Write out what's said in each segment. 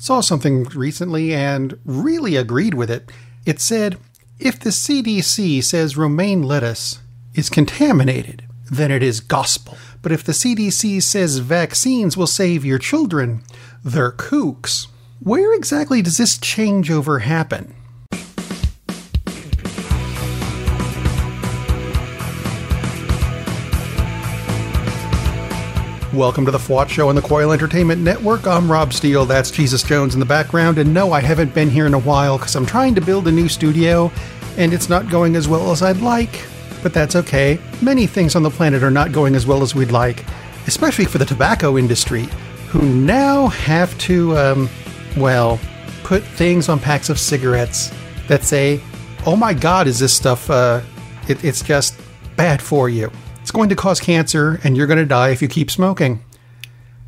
Saw something recently and really agreed with it. It said, if the CDC says romaine lettuce is contaminated, then it is gospel. But if the CDC says vaccines will save your children, they're kooks. Where exactly does this changeover happen? Welcome to the FWOT Show on the Coil Entertainment Network. I'm Rob Steele. That's Jesus Jones in the background. And no, I haven't been here in a while because I'm trying to build a new studio and it's not going as well as I'd like. But that's okay. Many things on the planet are not going as well as we'd like, especially for the tobacco industry, who now have to, um, well, put things on packs of cigarettes that say, oh my god, is this stuff, uh, it, it's just bad for you. It's going to cause cancer, and you're going to die if you keep smoking.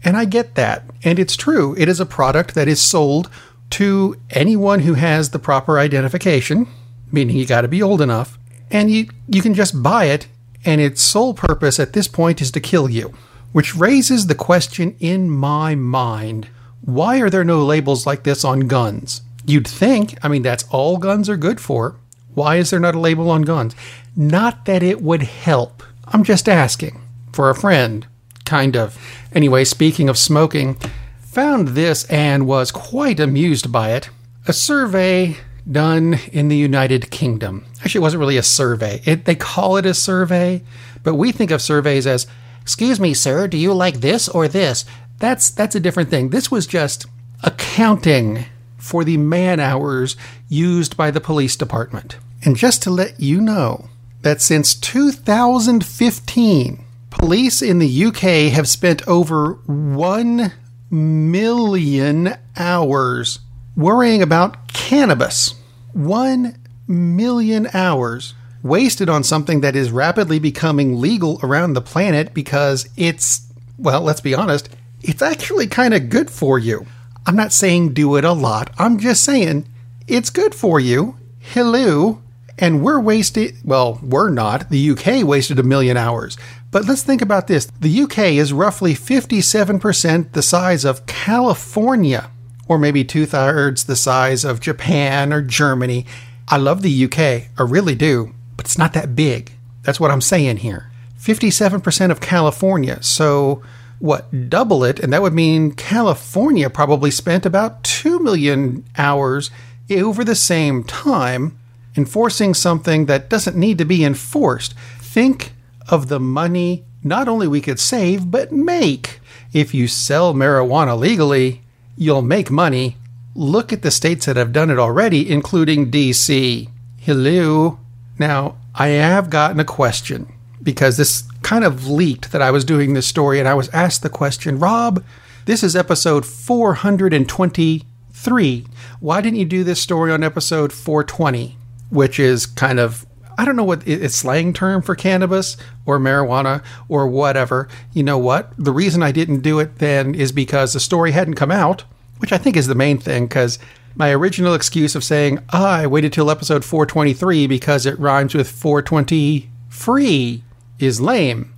And I get that. And it's true. It is a product that is sold to anyone who has the proper identification, meaning you got to be old enough, and you, you can just buy it, and its sole purpose at this point is to kill you. Which raises the question in my mind why are there no labels like this on guns? You'd think, I mean, that's all guns are good for. Why is there not a label on guns? Not that it would help. I'm just asking. For a friend. Kind of. Anyway, speaking of smoking, found this and was quite amused by it. A survey done in the United Kingdom. Actually, it wasn't really a survey. It, they call it a survey, but we think of surveys as, "Excuse me, sir, do you like this or this?" That's that's a different thing. This was just accounting for the man hours used by the police department. And just to let you know that since 2015, police in the UK have spent over 1 million hours worrying about cannabis. 1 million hours wasted on something that is rapidly becoming legal around the planet because it's, well, let's be honest, it's actually kind of good for you. I'm not saying do it a lot, I'm just saying it's good for you. Hello. And we're wasted, well, we're not. The UK wasted a million hours. But let's think about this. The UK is roughly 57% the size of California, or maybe two thirds the size of Japan or Germany. I love the UK, I really do, but it's not that big. That's what I'm saying here. 57% of California. So, what, double it, and that would mean California probably spent about 2 million hours over the same time enforcing something that doesn't need to be enforced. Think of the money not only we could save, but make. If you sell marijuana legally, you'll make money. Look at the states that have done it already, including DC. Hello. Now, I have gotten a question because this kind of leaked that I was doing this story, and I was asked the question Rob, this is episode 423. Why didn't you do this story on episode 420? Which is kind of I don't know what it's slang term for cannabis or marijuana or whatever. You know what? The reason I didn't do it then is because the story hadn't come out, which I think is the main thing because my original excuse of saying, oh, I waited till episode 423 because it rhymes with 420 free is lame.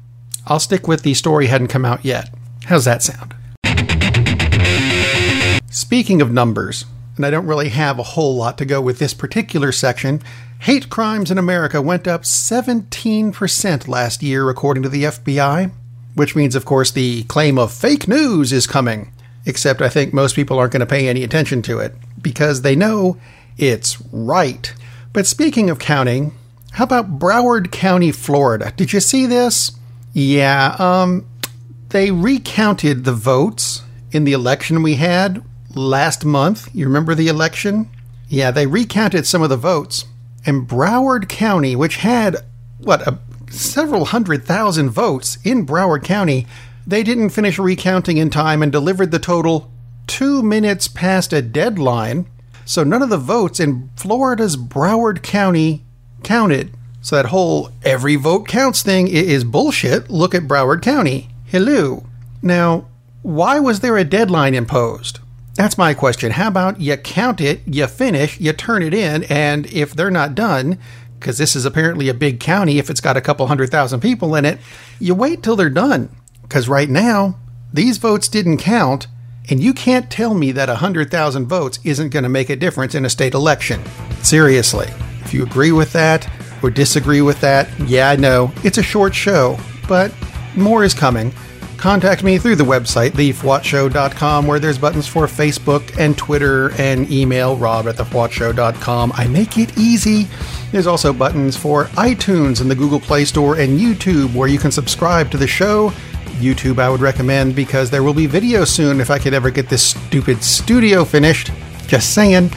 I'll stick with the story hadn't come out yet. How's that sound? Speaking of numbers, and I don't really have a whole lot to go with this particular section. Hate crimes in America went up 17% last year, according to the FBI, which means, of course, the claim of fake news is coming. Except I think most people aren't going to pay any attention to it because they know it's right. But speaking of counting, how about Broward County, Florida? Did you see this? Yeah, um, they recounted the votes in the election we had last month. You remember the election? Yeah, they recounted some of the votes. And Broward County, which had, what, a, several hundred thousand votes in Broward County, they didn't finish recounting in time and delivered the total two minutes past a deadline. So none of the votes in Florida's Broward County counted. So that whole every vote counts thing is bullshit. Look at Broward County. Hello. Now, why was there a deadline imposed? That's my question. How about you count it, you finish, you turn it in, and if they're not done, because this is apparently a big county, if it's got a couple hundred thousand people in it, you wait till they're done. Because right now, these votes didn't count, And you can't tell me that 100,000 votes isn't going to make a difference in a state election. Seriously. If you agree with that or disagree with that, yeah, I know, it's a short show, but more is coming. Contact me through the website, thefwotshow.com, where there's buttons for Facebook and Twitter and email, rob at thefwotshow.com. I make it easy. There's also buttons for iTunes and the Google Play Store and YouTube, where you can subscribe to the show. YouTube, I would recommend because there will be video soon if I could ever get this stupid studio finished. Just saying.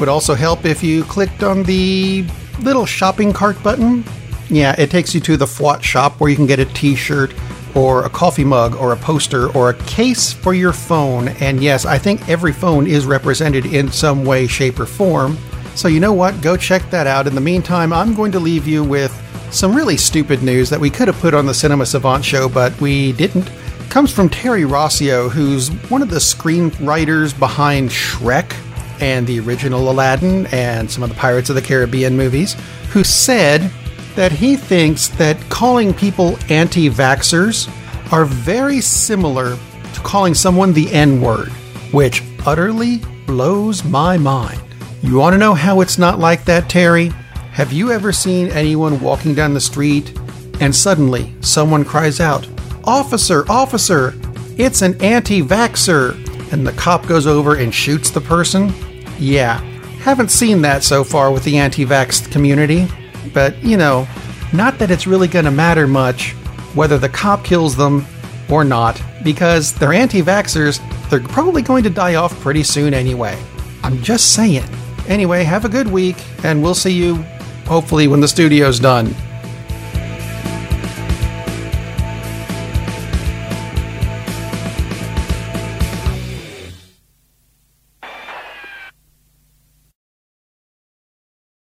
Would also help if you clicked on the little shopping cart button. Yeah, it takes you to the FWOT shop where you can get a t shirt or a coffee mug or a poster or a case for your phone. And yes, I think every phone is represented in some way, shape, or form. So you know what? Go check that out. In the meantime, I'm going to leave you with some really stupid news that we could have put on the Cinema Savant show, but we didn't. comes from Terry Rossio, who's one of the screenwriters behind Shrek and the original Aladdin and some of the Pirates of the Caribbean movies, who said that he thinks that calling people anti vaxxers are very similar to calling someone the N word, which utterly blows my mind. You want to know how it's not like that, Terry? Have you ever seen anyone walking down the street and suddenly someone cries out, Officer, officer, it's an anti vaxxer, and the cop goes over and shoots the person? Yeah, haven't seen that so far with the anti vax community. But, you know, not that it's really going to matter much whether the cop kills them or not, because they're anti vaxxers, they're probably going to die off pretty soon anyway. I'm just saying. Anyway, have a good week, and we'll see you hopefully when the studio's done.